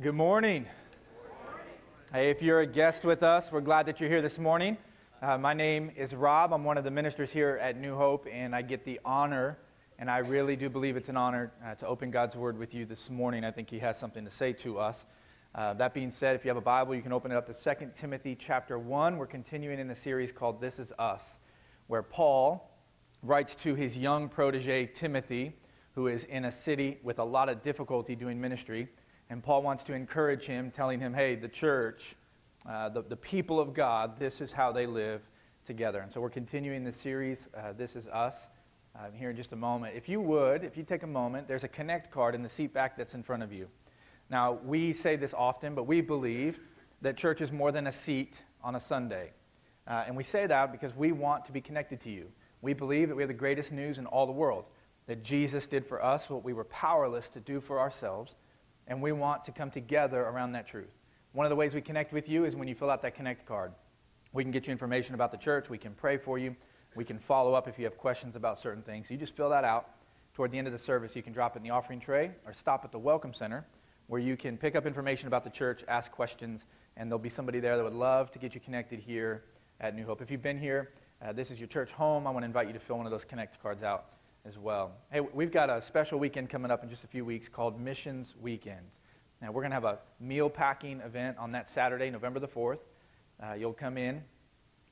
Good morning. Hey, if you're a guest with us, we're glad that you're here this morning. Uh, my name is Rob. I'm one of the ministers here at New Hope, and I get the honor, and I really do believe it's an honor uh, to open God's Word with you this morning. I think He has something to say to us. Uh, that being said, if you have a Bible, you can open it up to 2 Timothy chapter 1. We're continuing in a series called This Is Us, where Paul writes to his young protege, Timothy, who is in a city with a lot of difficulty doing ministry. And Paul wants to encourage him, telling him, hey, the church, uh, the, the people of God, this is how they live together. And so we're continuing the series, uh, This Is Us, uh, here in just a moment. If you would, if you take a moment, there's a connect card in the seat back that's in front of you. Now, we say this often, but we believe that church is more than a seat on a Sunday. Uh, and we say that because we want to be connected to you. We believe that we have the greatest news in all the world, that Jesus did for us what we were powerless to do for ourselves and we want to come together around that truth. One of the ways we connect with you is when you fill out that connect card. We can get you information about the church, we can pray for you, we can follow up if you have questions about certain things. You just fill that out. Toward the end of the service, you can drop it in the offering tray or stop at the Welcome Center where you can pick up information about the church, ask questions, and there'll be somebody there that would love to get you connected here at New Hope. If you've been here, uh, this is your church home. I want to invite you to fill one of those connect cards out as well. Hey, we've got a special weekend coming up in just a few weeks called Missions Weekend. Now, we're going to have a meal packing event on that Saturday, November the 4th. Uh, you'll come in.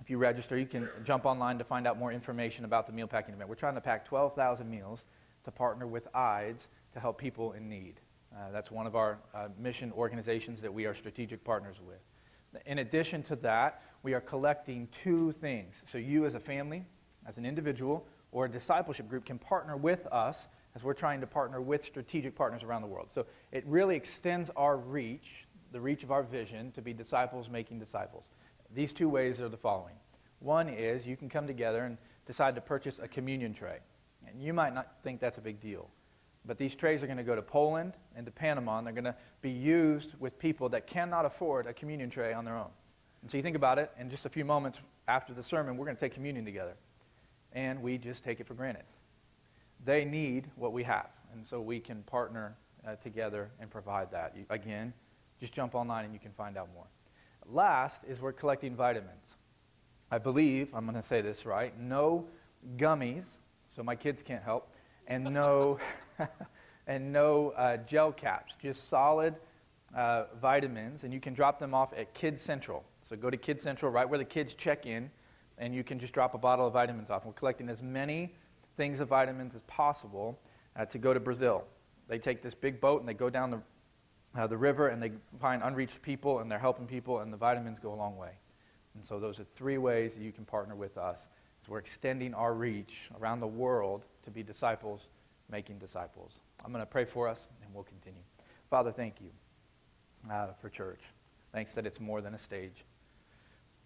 If you register, you can jump online to find out more information about the meal packing event. We're trying to pack 12,000 meals to partner with IDES to help people in need. Uh, that's one of our uh, mission organizations that we are strategic partners with. In addition to that, we are collecting two things. So, you as a family, as an individual, or a discipleship group can partner with us as we're trying to partner with strategic partners around the world. So it really extends our reach, the reach of our vision, to be disciples making disciples. These two ways are the following. One is you can come together and decide to purchase a communion tray. And you might not think that's a big deal. But these trays are going to go to Poland and to Panama, and they're going to be used with people that cannot afford a communion tray on their own. And so you think about it, in just a few moments after the sermon, we're going to take communion together and we just take it for granted. They need what we have, and so we can partner uh, together and provide that. Again, just jump online and you can find out more. Last is we're collecting vitamins. I believe, I'm going to say this right, no gummies, so my kids can't help, and no, and no uh, gel caps, just solid uh, vitamins, and you can drop them off at Kids Central. So go to Kids Central, right where the kids check in, and you can just drop a bottle of vitamins off. We're collecting as many things of vitamins as possible uh, to go to Brazil. They take this big boat and they go down the, uh, the river and they find unreached people and they're helping people, and the vitamins go a long way. And so, those are three ways that you can partner with us. So we're extending our reach around the world to be disciples making disciples. I'm going to pray for us and we'll continue. Father, thank you uh, for church. Thanks that it's more than a stage,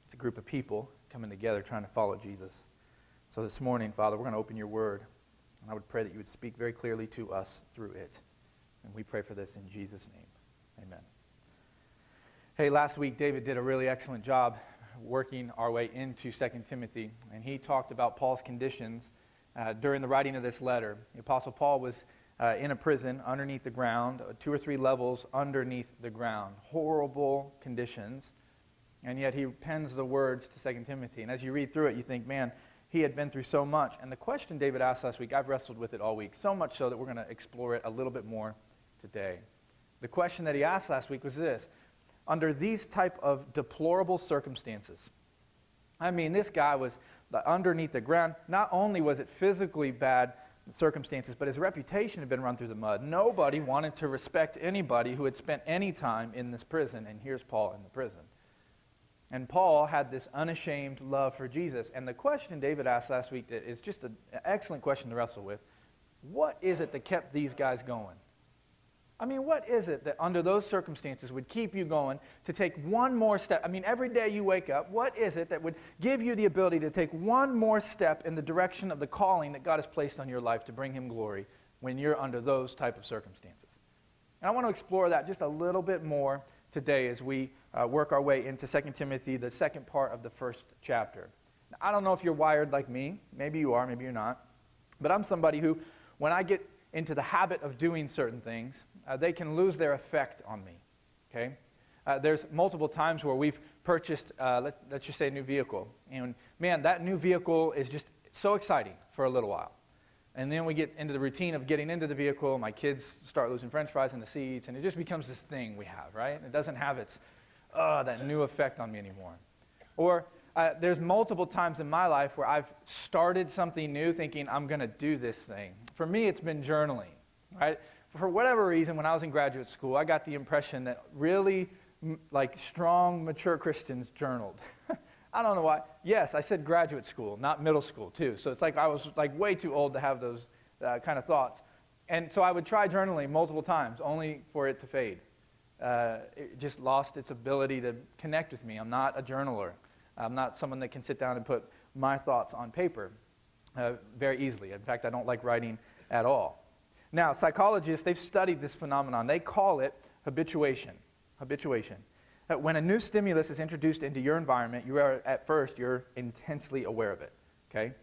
it's a group of people coming together trying to follow Jesus. So this morning, Father, we're going to open your word. And I would pray that you would speak very clearly to us through it. And we pray for this in Jesus' name. Amen. Hey, last week David did a really excellent job working our way into 2 Timothy. And he talked about Paul's conditions uh, during the writing of this letter. The Apostle Paul was uh, in a prison underneath the ground, two or three levels underneath the ground. Horrible conditions. And yet he pens the words to 2 Timothy. And as you read through it, you think, man, he had been through so much. And the question David asked last week, I've wrestled with it all week, so much so that we're going to explore it a little bit more today. The question that he asked last week was this Under these type of deplorable circumstances, I mean, this guy was underneath the ground. Not only was it physically bad circumstances, but his reputation had been run through the mud. Nobody wanted to respect anybody who had spent any time in this prison, and here's Paul in the prison. And Paul had this unashamed love for Jesus. And the question David asked last week is just an excellent question to wrestle with. What is it that kept these guys going? I mean, what is it that under those circumstances would keep you going to take one more step? I mean, every day you wake up, what is it that would give you the ability to take one more step in the direction of the calling that God has placed on your life to bring Him glory when you're under those type of circumstances? And I want to explore that just a little bit more today as we uh, work our way into 2 Timothy, the second part of the first chapter. Now, I don't know if you're wired like me. Maybe you are, maybe you're not. But I'm somebody who, when I get into the habit of doing certain things, uh, they can lose their effect on me. Okay? Uh, there's multiple times where we've purchased, uh, let, let's just say, a new vehicle. And man, that new vehicle is just so exciting for a little while. And then we get into the routine of getting into the vehicle. My kids start losing french fries in the seats, and it just becomes this thing we have, right? It doesn't have its, uh, that new effect on me anymore. Or uh, there's multiple times in my life where I've started something new thinking, I'm going to do this thing. For me, it's been journaling, right? For whatever reason, when I was in graduate school, I got the impression that really like strong, mature Christians journaled. I don't know why. Yes, I said graduate school, not middle school, too. So it's like I was like way too old to have those uh, kind of thoughts. And so I would try journaling multiple times, only for it to fade. Uh, it just lost its ability to connect with me. I'm not a journaler. I'm not someone that can sit down and put my thoughts on paper uh, very easily. In fact, I don't like writing at all. Now, psychologists, they've studied this phenomenon. They call it habituation habituation. When a new stimulus is introduced into your environment, you are at first you're intensely aware of it, okay?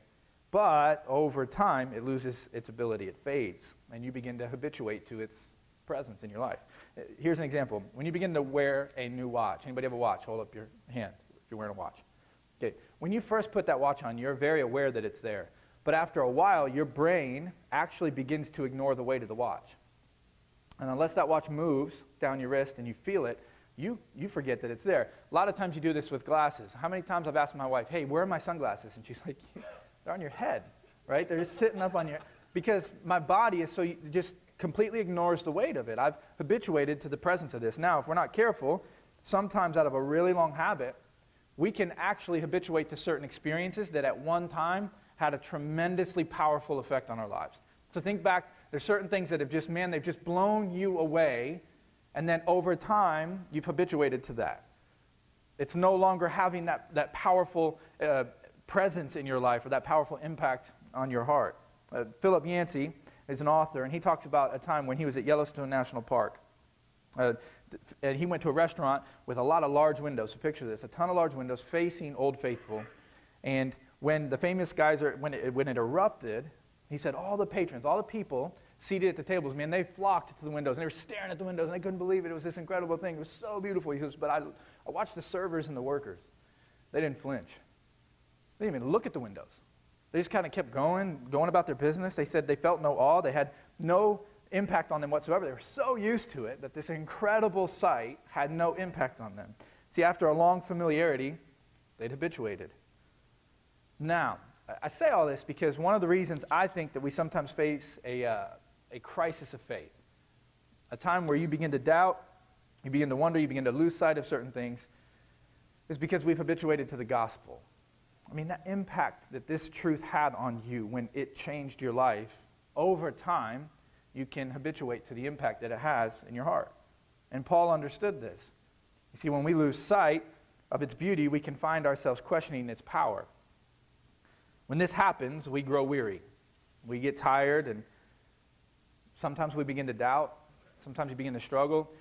But over time, it loses its ability. It fades, and you begin to habituate to its presence in your life. Uh, here's an example. When you begin to wear a new watch, anybody have a watch? Hold up your hand if you're wearing a watch. Okay. When you first put that watch on, you're very aware that it's there. But after a while, your brain actually begins to ignore the weight of the watch. And unless that watch moves down your wrist and you feel it, you, you forget that it's there. A lot of times you do this with glasses. How many times I've asked my wife, hey, where are my sunglasses? And she's like, they're on your head, right? They're just sitting up on your, because my body is so, just completely ignores the weight of it. I've habituated to the presence of this. Now, if we're not careful, sometimes out of a really long habit, we can actually habituate to certain experiences that at one time had a tremendously powerful effect on our lives. So think back there's certain things that have just, man, they've just blown you away. And then over time, you've habituated to that. It's no longer having that, that powerful uh, presence in your life or that powerful impact on your heart. Uh, Philip Yancey is an author, and he talks about a time when he was at Yellowstone National Park. Uh, and he went to a restaurant with a lot of large windows. So picture this a ton of large windows facing Old Faithful. And when the famous geyser, when it, when it erupted, he said all the patrons, all the people seated at the tables, man, they flocked to the windows and they were staring at the windows and they couldn't believe it. It was this incredible thing. It was so beautiful. He says, but I, I watched the servers and the workers. They didn't flinch. They didn't even look at the windows. They just kind of kept going, going about their business. They said they felt no awe. They had no impact on them whatsoever. They were so used to it that this incredible sight had no impact on them. See, after a long familiarity, they'd habituated. Now, I say all this because one of the reasons I think that we sometimes face a, uh, a crisis of faith, a time where you begin to doubt, you begin to wonder, you begin to lose sight of certain things, is because we've habituated to the gospel. I mean, that impact that this truth had on you when it changed your life, over time, you can habituate to the impact that it has in your heart. And Paul understood this. You see, when we lose sight of its beauty, we can find ourselves questioning its power. When this happens, we grow weary. We get tired, and sometimes we begin to doubt. Sometimes you begin to struggle.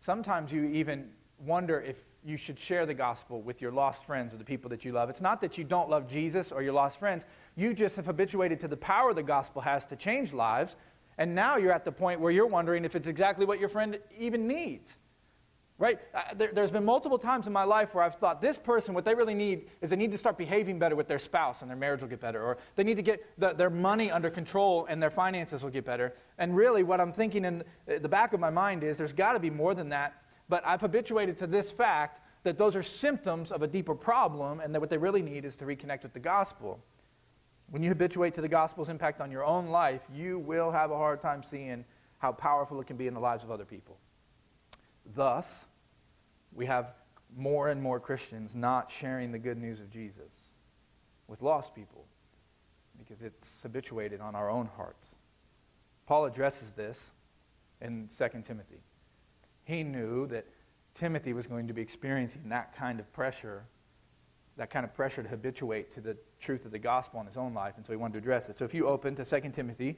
Sometimes you even wonder if you should share the gospel with your lost friends or the people that you love. It's not that you don't love Jesus or your lost friends. You just have habituated to the power the gospel has to change lives. And now you're at the point where you're wondering if it's exactly what your friend even needs. Right? Uh, there, has been multiple times in my life where I've thought this person, what they really need is they need to start behaving better with their spouse and their marriage will get better. Or they need to get the, their money under control and their finances will get better. And really, what I'm thinking in the back of my mind is there's got to be more than that. But I've habituated to this fact that those are symptoms of a deeper problem and that what they really need is to reconnect with the gospel. When you habituate to the gospel's impact on your own life, you will have a hard time seeing how powerful it can be in the lives of other people. Thus, we have more and more Christians not sharing the good news of Jesus with lost people because it's habituated on our own hearts. Paul addresses this in 2 Timothy. He knew that Timothy was going to be experiencing that kind of pressure, that kind of pressure to habituate to the truth of the gospel in his own life, and so he wanted to address it. So if you open to 2 Timothy,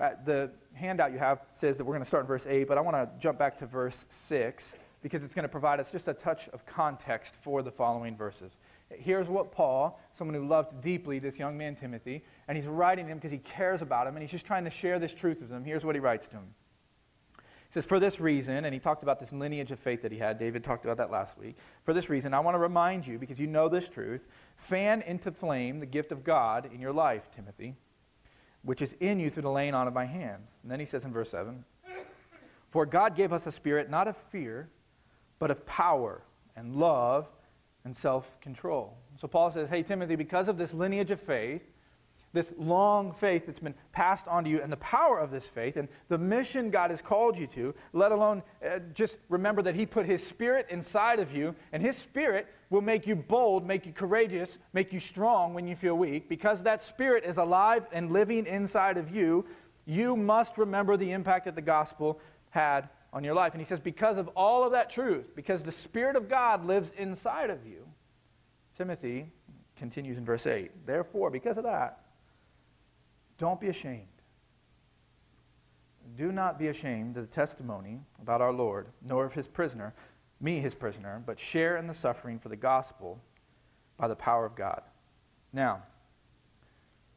uh, the handout you have says that we're going to start in verse 8, but I want to jump back to verse 6 because it's going to provide us just a touch of context for the following verses. Here's what Paul, someone who loved deeply this young man Timothy, and he's writing him because he cares about him and he's just trying to share this truth with him. Here's what he writes to him. He says, For this reason, and he talked about this lineage of faith that he had. David talked about that last week. For this reason, I want to remind you, because you know this truth, fan into flame the gift of God in your life, Timothy, which is in you through the laying on of my hands. And then he says in verse 7 For God gave us a spirit not of fear, but of power and love and self control. So Paul says, Hey, Timothy, because of this lineage of faith, this long faith that's been passed on to you and the power of this faith and the mission God has called you to, let alone uh, just remember that He put His Spirit inside of you, and His Spirit will make you bold, make you courageous, make you strong when you feel weak. Because that Spirit is alive and living inside of you, you must remember the impact that the gospel had on your life. And He says, because of all of that truth, because the Spirit of God lives inside of you, Timothy continues in verse 8, therefore, because of that, don't be ashamed. Do not be ashamed of the testimony about our Lord, nor of his prisoner, me his prisoner, but share in the suffering for the gospel by the power of God. Now,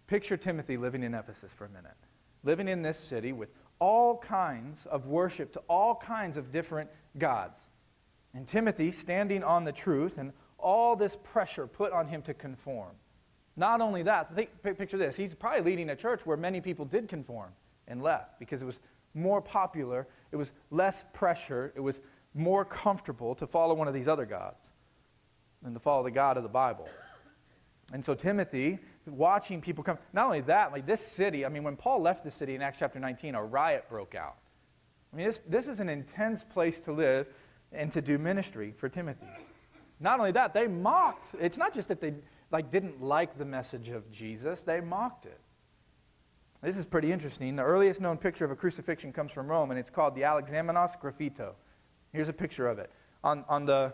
picture Timothy living in Ephesus for a minute, living in this city with all kinds of worship to all kinds of different gods. And Timothy standing on the truth and all this pressure put on him to conform. Not only that, think, picture this. He's probably leading a church where many people did conform and left because it was more popular, it was less pressure, it was more comfortable to follow one of these other gods than to follow the God of the Bible. And so Timothy, watching people come, not only that, like this city, I mean, when Paul left the city in Acts chapter 19, a riot broke out. I mean, this, this is an intense place to live and to do ministry for Timothy. Not only that, they mocked. It's not just that they like didn't like the message of Jesus, they mocked it. This is pretty interesting. The earliest known picture of a crucifixion comes from Rome, and it's called the Alexamenos Graffito. Here's a picture of it. On, on, the,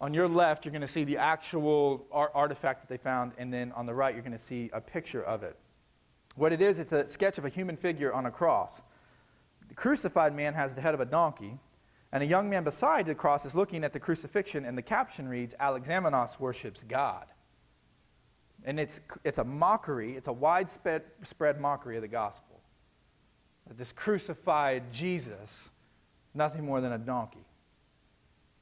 on your left, you're going to see the actual art, artifact that they found, and then on the right, you're going to see a picture of it. What it is, it's a sketch of a human figure on a cross. The crucified man has the head of a donkey, and a young man beside the cross is looking at the crucifixion, and the caption reads, Alexamenos worships God. And it's, it's a mockery, it's a widespread spread mockery of the gospel. That this crucified Jesus, nothing more than a donkey.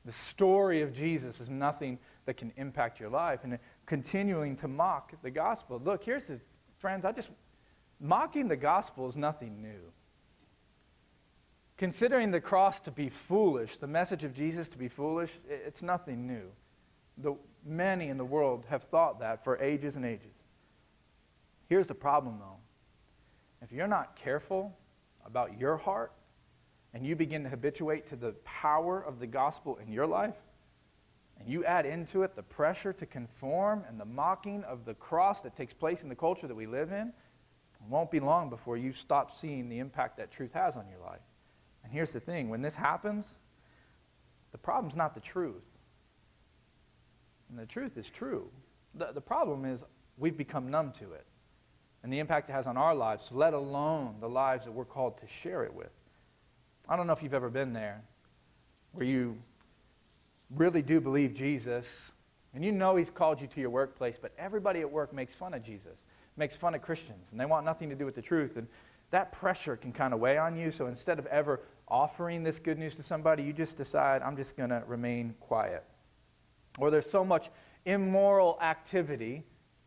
The story of Jesus is nothing that can impact your life. And continuing to mock the gospel. Look, here's the, friends, I just, mocking the gospel is nothing new. Considering the cross to be foolish, the message of Jesus to be foolish, it's nothing new. The, many in the world have thought that for ages and ages. Here's the problem, though. If you're not careful about your heart and you begin to habituate to the power of the gospel in your life, and you add into it the pressure to conform and the mocking of the cross that takes place in the culture that we live in, it won't be long before you stop seeing the impact that truth has on your life. And here's the thing when this happens, the problem's not the truth. And the truth is true. The, the problem is we've become numb to it and the impact it has on our lives, let alone the lives that we're called to share it with. I don't know if you've ever been there where you really do believe Jesus and you know he's called you to your workplace, but everybody at work makes fun of Jesus, makes fun of Christians, and they want nothing to do with the truth. And that pressure can kind of weigh on you. So instead of ever offering this good news to somebody, you just decide, I'm just going to remain quiet or there's so much immoral activity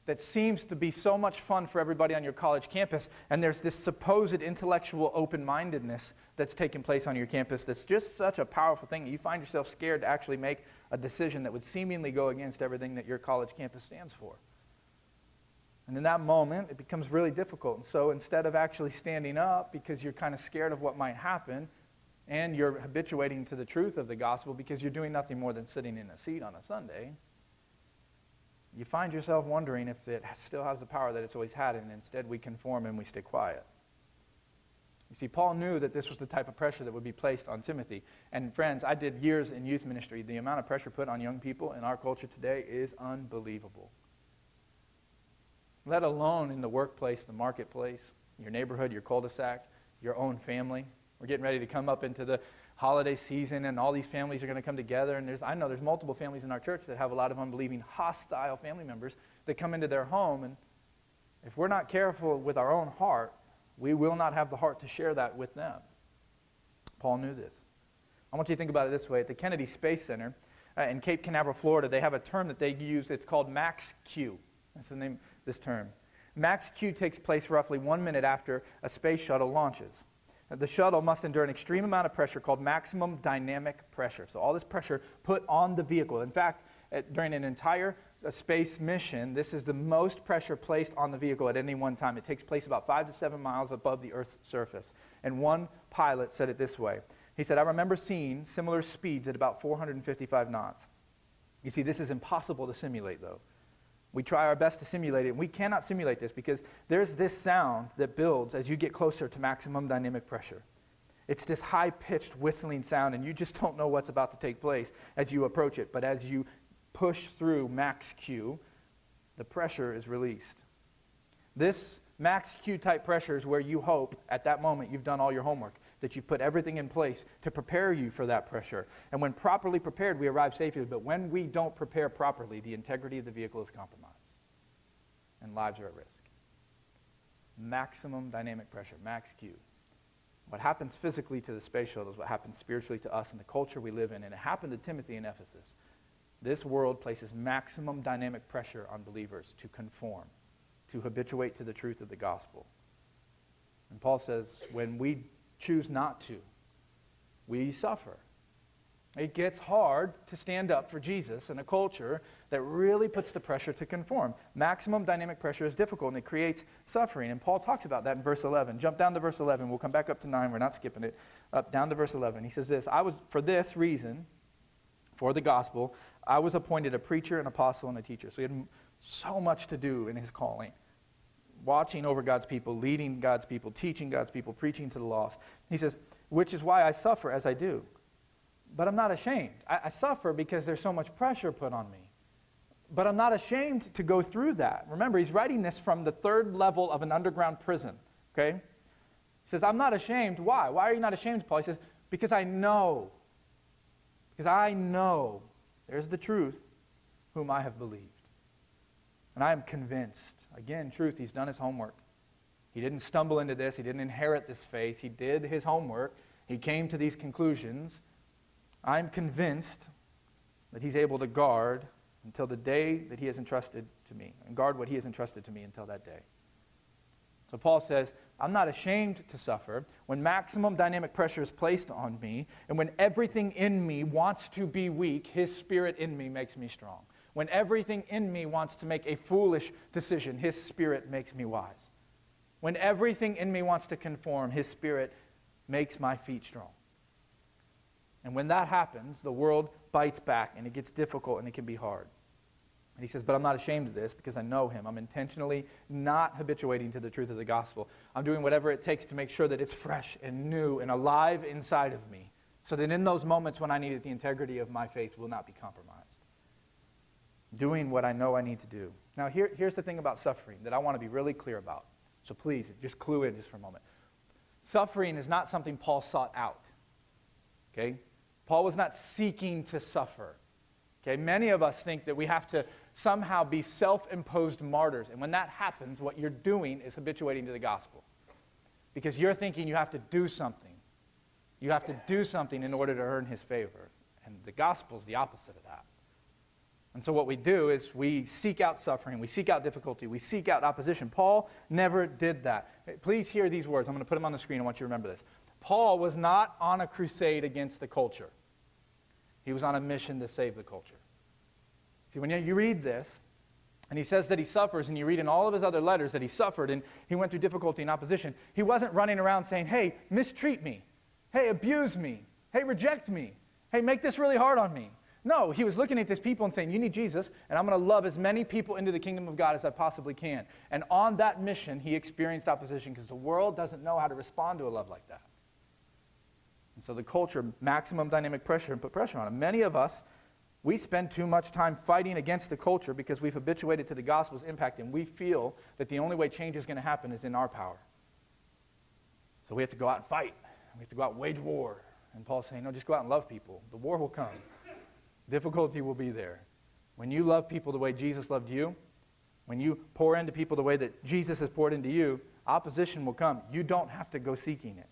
that seems to be so much fun for everybody on your college campus, and there's this supposed intellectual open mindedness that's taking place on your campus that's just such a powerful thing that you find yourself scared to actually make a decision that would seemingly go against everything that your college campus stands for. And in that moment, it becomes really difficult. And so instead of actually standing up because you're kind of scared of what might happen, and you're habituating to the truth of the gospel because you're doing nothing more than sitting in a seat on a Sunday, you find yourself wondering if it still has the power that it's always had, and instead we conform and we stay quiet. You see, Paul knew that this was the type of pressure that would be placed on Timothy. And friends, I did years in youth ministry. The amount of pressure put on young people in our culture today is unbelievable. Let alone in the workplace, the marketplace, your neighborhood, your cul de sac, your own family. We're getting ready to come up into the holiday season, and all these families are going to come together. And there's, I know there's multiple families in our church that have a lot of unbelieving, hostile family members that come into their home. And if we're not careful with our own heart, we will not have the heart to share that with them. Paul knew this. I want you to think about it this way at the Kennedy Space Center uh, in Cape Canaveral, Florida, they have a term that they use. It's called max Q. That's the name this term. Max Q takes place roughly one minute after a space shuttle launches. The shuttle must endure an extreme amount of pressure called maximum dynamic pressure. So, all this pressure put on the vehicle. In fact, at, during an entire uh, space mission, this is the most pressure placed on the vehicle at any one time. It takes place about five to seven miles above the Earth's surface. And one pilot said it this way He said, I remember seeing similar speeds at about 455 knots. You see, this is impossible to simulate, though. We try our best to simulate it, and we cannot simulate this because there's this sound that builds as you get closer to maximum dynamic pressure. It's this high pitched whistling sound, and you just don't know what's about to take place as you approach it. But as you push through max Q, the pressure is released. This max Q type pressure is where you hope at that moment you've done all your homework that you've put everything in place to prepare you for that pressure. And when properly prepared, we arrive safely. But when we don't prepare properly, the integrity of the vehicle is compromised and lives are at risk. Maximum dynamic pressure, max Q. What happens physically to the space shuttle is what happens spiritually to us and the culture we live in. And it happened to Timothy in Ephesus. This world places maximum dynamic pressure on believers to conform, to habituate to the truth of the gospel. And Paul says, when we choose not to, we suffer. It gets hard to stand up for Jesus in a culture that really puts the pressure to conform. Maximum dynamic pressure is difficult and it creates suffering. And Paul talks about that in verse 11. Jump down to verse 11. We'll come back up to 9. We're not skipping it. Up down to verse 11. He says this I was, for this reason, for the gospel, I was appointed a preacher, an apostle, and a teacher. So he had so much to do in his calling watching over God's people, leading God's people, teaching God's people, preaching to the lost. He says, which is why I suffer as I do. But I'm not ashamed. I, I, suffer because there's so much pressure put on me. But I'm not ashamed to go through that. Remember, he's writing this from the third level of an underground prison. Okay? He says, I'm not ashamed. Why? Why are you not ashamed, Paul? He says, because I know. Because I know, there's the truth, whom I have believed. And I am convinced Again, truth, he's done his homework. He didn't stumble into this, he didn't inherit this faith. He did his homework. He came to these conclusions. I'm convinced that he's able to guard until the day that he has entrusted to me, and guard what he has entrusted to me until that day. So Paul says, I'm not ashamed to suffer when maximum dynamic pressure is placed on me, and when everything in me wants to be weak, his spirit in me makes me strong. When everything in me wants to make a foolish decision, His Spirit makes me wise. When everything in me wants to conform, His Spirit makes my feet strong. And when that happens, the world bites back and it gets difficult and it can be hard. And he says, But I'm not ashamed of this because I know him. I'm intentionally not habituating to the truth of the gospel. I'm doing whatever it takes to make sure that it's fresh and new and alive inside of me so that in those moments when I need it, the integrity of my faith will not be compromised doing what I know I need to do. Now, here, here's the thing about suffering that I want to be really clear about. So please, just clue in just for a moment. Suffering is not something Paul sought out. Okay? Paul was not seeking to suffer. Okay? Many of us think that we have to somehow be self imposed martyrs. And when that happens, what you're doing is habituating to the gospel. Because you're thinking you have to do something. You have to do something in order to earn his favor. And the gospel is the opposite of that. And so, what we do is we seek out suffering, we seek out difficulty, we seek out opposition. Paul never did that. Please hear these words. I'm going to put them on the screen. I want you to remember this. Paul was not on a crusade against the culture, he was on a mission to save the culture. See, when you read this, and he says that he suffers, and you read in all of his other letters that he suffered and he went through difficulty and opposition, he wasn't running around saying, Hey, mistreat me. Hey, abuse me. Hey, reject me. Hey, make this really hard on me. No, he was looking at these people and saying, You need Jesus, and I'm going to love as many people into the kingdom of God as I possibly can. And on that mission, he experienced opposition because the world doesn't know how to respond to a love like that. And so the culture, maximum dynamic pressure, and put pressure on him. Many of us, we spend too much time fighting against the culture because we've habituated to the gospel's impact, and we feel that the only way change is going to happen is in our power. So we have to go out and fight. We have to go out and wage war. And Paul's saying, No, just go out and love people. The war will come. Difficulty will be there. When you love people the way Jesus loved you, when you pour into people the way that Jesus has poured into you, opposition will come. You don't have to go seeking it.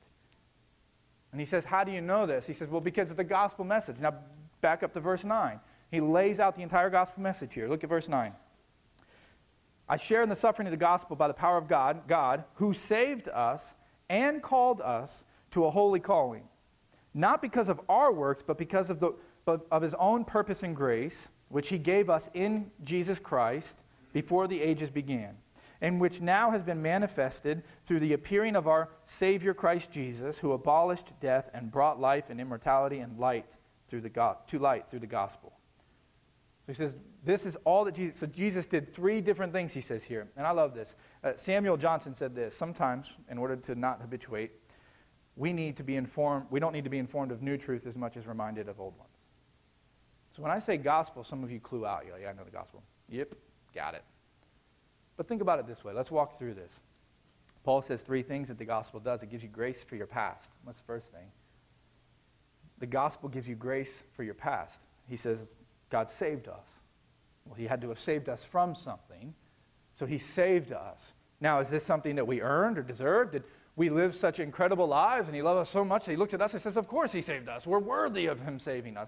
And he says, How do you know this? He says, Well, because of the gospel message. Now, back up to verse 9. He lays out the entire gospel message here. Look at verse 9. I share in the suffering of the gospel by the power of God, God, who saved us and called us to a holy calling, not because of our works, but because of, the, but of his own purpose and grace, which he gave us in Jesus Christ before the ages began, and which now has been manifested through the appearing of our Savior Christ Jesus, who abolished death and brought life and immortality and light through the go- to light through the gospel. So he says, this is all that Jesus, so Jesus did three different things, he says here. And I love this. Uh, Samuel Johnson said this sometimes, in order to not habituate, we need to be informed, we don't need to be informed of new truth as much as reminded of old ones. So when I say gospel, some of you clue out. You're like, yeah, I know the gospel. Yep, got it. But think about it this way. Let's walk through this. Paul says three things that the gospel does it gives you grace for your past. What's the first thing? The gospel gives you grace for your past. He says, God saved us. Well, he had to have saved us from something. So he saved us. Now, is this something that we earned or deserved? Did we live such incredible lives and he loved us so much that he looked at us and says, Of course he saved us. We're worthy of him saving us.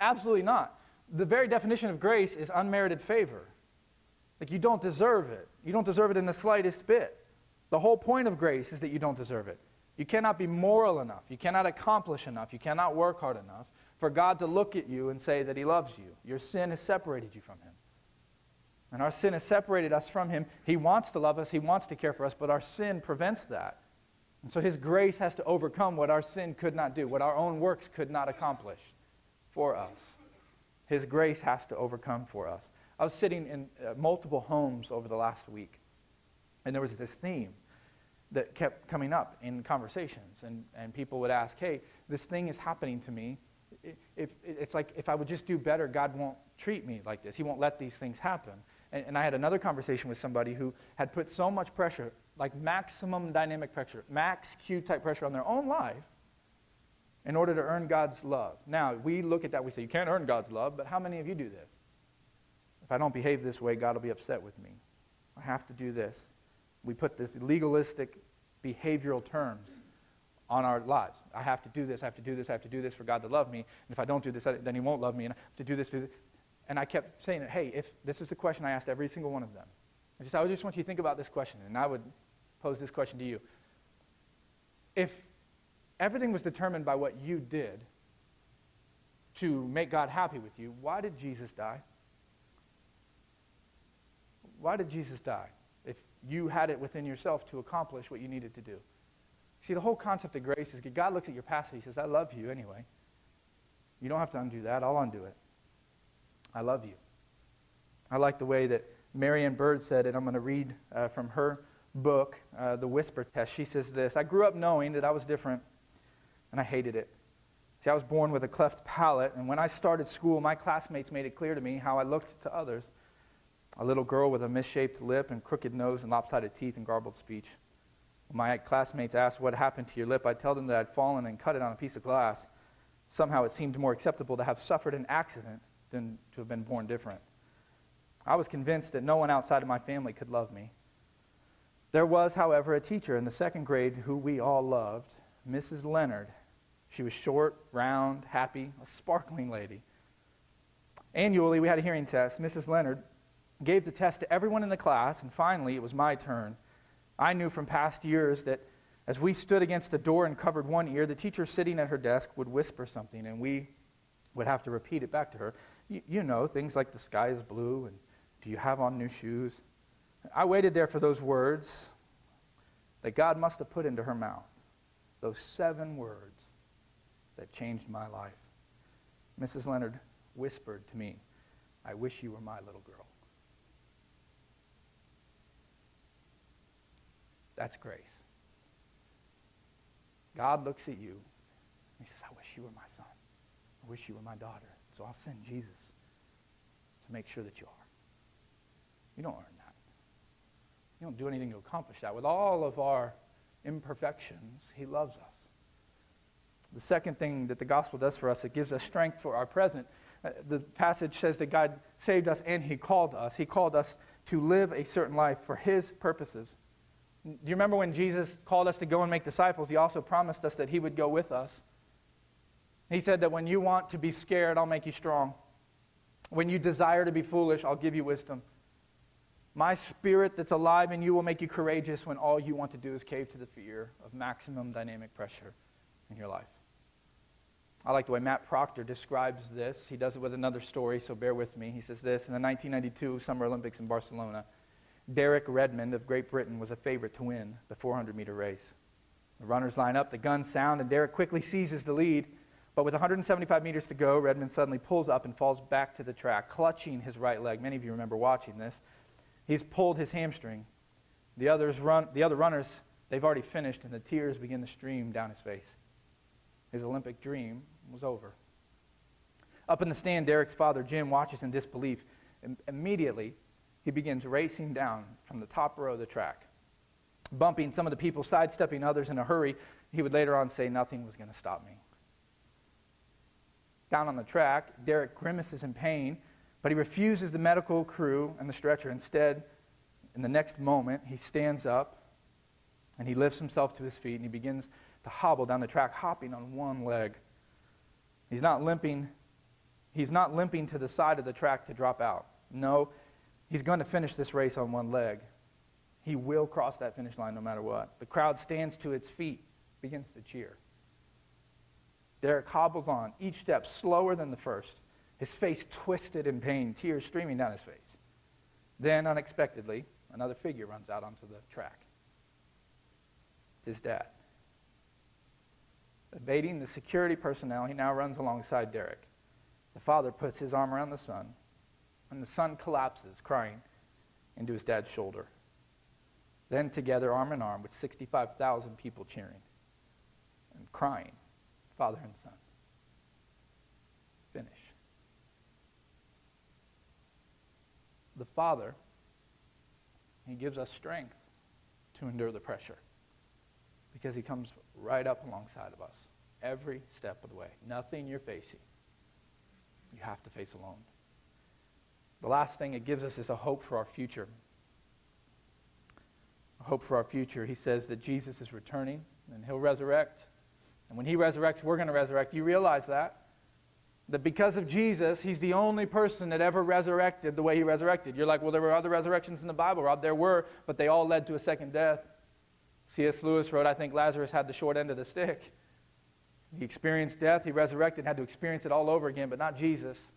Absolutely not. The very definition of grace is unmerited favor. Like you don't deserve it. You don't deserve it in the slightest bit. The whole point of grace is that you don't deserve it. You cannot be moral enough. You cannot accomplish enough. You cannot work hard enough for God to look at you and say that He loves you. Your sin has separated you from Him. And our sin has separated us from Him. He wants to love us, He wants to care for us, but our sin prevents that. And so His grace has to overcome what our sin could not do, what our own works could not accomplish for us. His grace has to overcome for us. I was sitting in uh, multiple homes over the last week, and there was this theme that kept coming up in conversations. And, and people would ask, hey, this thing is happening to me. If, it's like if I would just do better, God won't treat me like this. He won't let these things happen. And, and I had another conversation with somebody who had put so much pressure, like maximum dynamic pressure, max Q type pressure on their own life in order to earn God's love. Now, we look at that, we say, you can't earn God's love, but how many of you do this? If I don't behave this way, God will be upset with me. I have to do this. We put this legalistic behavioral terms on our lives. I have to do this, I have to do this, I have to do this for God to love me. And if I don't do this, then He won't love me. And I have to do this, do this. And I kept saying, hey, if this is the question I asked every single one of them. I just, I just want you to think about this question. And I would pose this question to you. If everything was determined by what you did to make God happy with you, why did Jesus die? Why did Jesus die? If you had it within yourself to accomplish what you needed to do. See, the whole concept of grace is God looks at your past and He says, I love you anyway. You don't have to undo that. I'll undo it. I love you. I like the way that Mary Ann Bird said it. I'm going to read uh, from her book, uh, The Whisper Test. She says this I grew up knowing that I was different, and I hated it. See, I was born with a cleft palate, and when I started school, my classmates made it clear to me how I looked to others. A little girl with a misshaped lip and crooked nose and lopsided teeth and garbled speech. When my classmates asked what happened to your lip, I'd tell them that I'd fallen and cut it on a piece of glass. Somehow it seemed more acceptable to have suffered an accident than to have been born different. I was convinced that no one outside of my family could love me. There was, however, a teacher in the second grade who we all loved, Mrs. Leonard. She was short, round, happy, a sparkling lady. Annually, we had a hearing test. Mrs. Leonard gave the test to everyone in the class, and finally, it was my turn. I knew from past years that as we stood against a door and covered one ear, the teacher sitting at her desk would whisper something, and we would have to repeat it back to her. You, you know, things like the sky is blue and do you have on new shoes? I waited there for those words that God must have put into her mouth, those seven words that changed my life. Mrs. Leonard whispered to me, I wish you were my little girl. That's grace. God looks at you and he says, I wish you were my son. I wish you were my daughter. So I'll send Jesus to make sure that you are. You don't earn that. You don't do anything to accomplish that. With all of our imperfections, he loves us. The second thing that the gospel does for us, it gives us strength for our present. Uh, the passage says that God saved us and he called us. He called us to live a certain life for his purposes. Do you remember when Jesus called us to go and make disciples? He also promised us that He would go with us. He said that when you want to be scared, I'll make you strong. When you desire to be foolish, I'll give you wisdom. My spirit that's alive in you will make you courageous when all you want to do is cave to the fear of maximum dynamic pressure in your life. I like the way Matt Proctor describes this. He does it with another story, so bear with me. He says this In the 1992 Summer Olympics in Barcelona, Derek Redmond of Great Britain was a favorite to win the 400 meter race. The runners line up, the guns sound, and Derek quickly seizes the lead. But with 175 meters to go, Redmond suddenly pulls up and falls back to the track, clutching his right leg. Many of you remember watching this. He's pulled his hamstring. The, others run, the other runners, they've already finished, and the tears begin to stream down his face. His Olympic dream was over. Up in the stand, Derek's father, Jim, watches in disbelief. immediately, he begins racing down from the top row of the track, bumping some of the people, sidestepping others in a hurry. He would later on say, Nothing was going to stop me. Down on the track, Derek grimaces in pain but he refuses the medical crew and the stretcher. Instead, in the next moment, he stands up and he lifts himself to his feet and he begins to hobble down the track, hopping on one leg. He's not limping. He's not limping to the side of the track to drop out. No, he's going to finish this race on one leg. He will cross that finish line no matter what. The crowd stands to its feet, begins to cheer. Derek hobbles on, each step slower than the first his face twisted in pain, tears streaming down his face. Then, unexpectedly, another figure runs out onto the track. It's his dad. Evading the security personnel, he now runs alongside Derek. The father puts his arm around the son, and the son collapses, crying, into his dad's shoulder. Then, together, arm in arm, with 65,000 people cheering and crying, father and son. Finish. The Father, He gives us strength to endure the pressure because He comes right up alongside of us every step of the way. Nothing you're facing, you have to face alone. The last thing it gives us is a hope for our future. A hope for our future. He says that Jesus is returning and He'll resurrect. And when He resurrects, we're going to resurrect. You realize that? That because of Jesus, he's the only person that ever resurrected the way he resurrected. You're like, well, there were other resurrections in the Bible, Rob. There were, but they all led to a second death. C.S. Lewis wrote, I think Lazarus had the short end of the stick. He experienced death, he resurrected, had to experience it all over again, but not Jesus.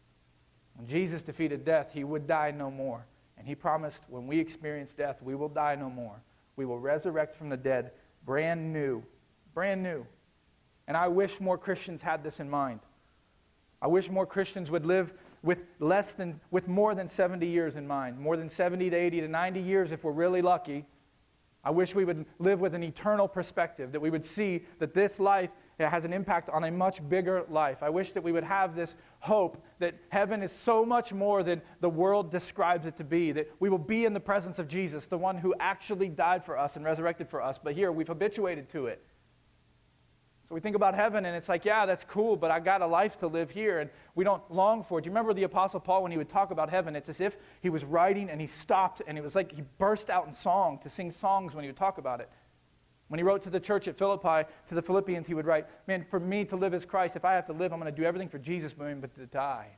When Jesus defeated death, he would die no more. And he promised when we experience death, we will die no more. We will resurrect from the dead, brand new. Brand new. And I wish more Christians had this in mind. I wish more Christians would live with less than with more than 70 years in mind, more than 70 to 80 to 90 years if we're really lucky. I wish we would live with an eternal perspective, that we would see that this life has an impact on a much bigger life. I wish that we would have this hope that heaven is so much more than the world describes it to be, that we will be in the presence of Jesus, the one who actually died for us and resurrected for us. But here, we've habituated to it. So we think about heaven and it's like, yeah, that's cool, but I got a life to live here and we don't long for it. Do you remember the Apostle Paul when he would talk about heaven? It's as if he was writing and he stopped and it was like he burst out in song to sing songs when he would talk about it. When he wrote to the church at Philippi, to the Philippians, he would write, Man, for me to live as Christ, if I have to live, I'm going to do everything for Jesus, but to die,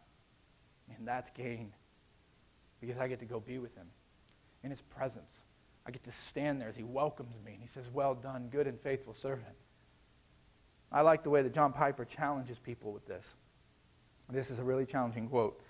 man, that's gain. Because I get to go be with him in his presence. I get to stand there as he welcomes me and he says, Well done, good and faithful servant. I like the way that John Piper challenges people with this. This is a really challenging quote.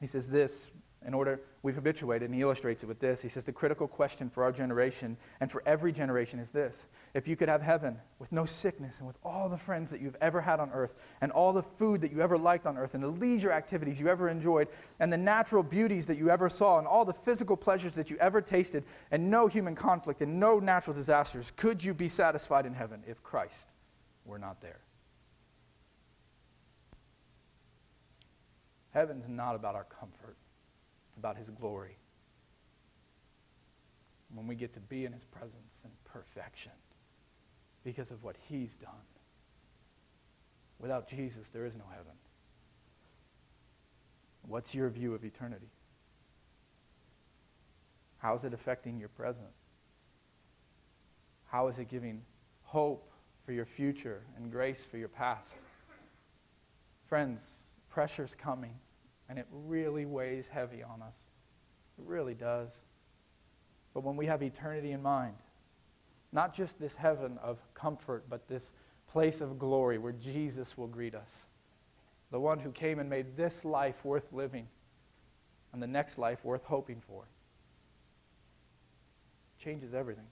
He says this in order, we've habituated, and he illustrates it with this. He says, The critical question for our generation and for every generation is this If you could have heaven with no sickness and with all the friends that you've ever had on earth, and all the food that you ever liked on earth, and the leisure activities you ever enjoyed, and the natural beauties that you ever saw, and all the physical pleasures that you ever tasted, and no human conflict and no natural disasters, could you be satisfied in heaven if Christ we're not there. Heaven's not about our comfort, it's about His glory. When we get to be in His presence in perfection because of what He's done. Without Jesus, there is no heaven. What's your view of eternity? How is it affecting your present? How is it giving hope for your future and grace for your past? Friends, pressure's coming, and it really weighs heavy on us. It really does. But when we have eternity in mind, not just this heaven of comfort, but this place of glory where Jesus will greet us, the one who came and made this life worth living and the next life worth hoping for, changes everything.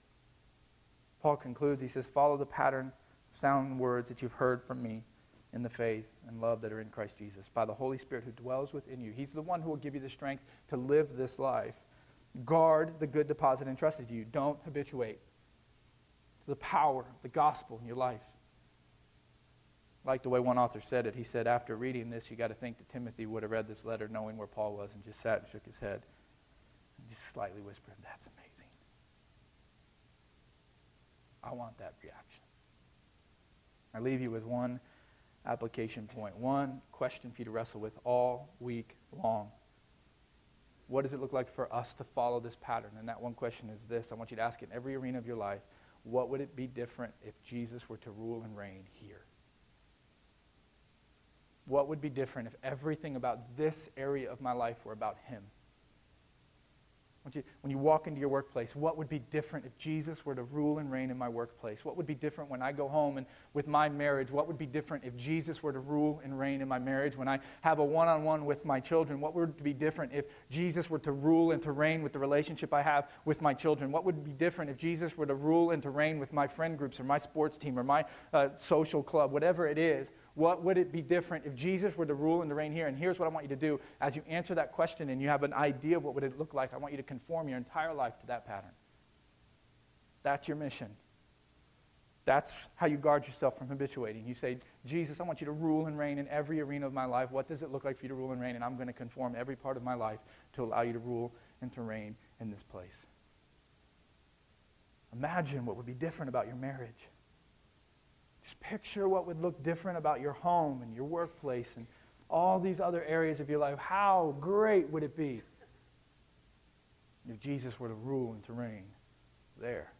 Paul concludes, he says, Follow the pattern sound words that you've heard from me in the faith and love that are in Christ Jesus by the Holy Spirit who dwells within you. He's the one who will give you the strength to live this life. Guard the good deposit entrusted to you. Don't habituate to the power of the gospel in your life. like the way one author said it. He said, after reading this, you got to think that Timothy would have read this letter knowing where Paul was and just sat and shook his head and just slightly whispered, That's amazing. I want that reaction. I leave you with one application point, one question for you to wrestle with all week long. What does it look like for us to follow this pattern? And that one question is this I want you to ask in every arena of your life what would it be different if Jesus were to rule and reign here? What would be different if everything about this area of my life were about Him? You, when you walk into your workplace, what would be different if Jesus were to rule and reign in my workplace? What would be different when I go home and with my marriage? What would be different if Jesus were to rule and reign in my marriage? When I have a one on one with my children, what would be different if Jesus were to rule and to reign with the relationship I have with my children? What would be different if Jesus were to rule and to reign with my friend groups or my sports team or my uh, social club, whatever it is? What would it be different if Jesus were to rule and to reign here? And here's what I want you to do. As you answer that question and you have an idea of what would it look like, I want you to conform your entire life to that pattern. That's your mission. That's how you guard yourself from habituating. You say, Jesus, I want you to rule and reign in every arena of my life. What does it look like for you to rule and reign? And I'm going to conform every part of my life to allow you to rule and to reign in this place. Imagine what would be different about your marriage. Just picture what would look different about your home and your workplace and all these other areas of your life. How great would it be if Jesus were to rule and to reign there?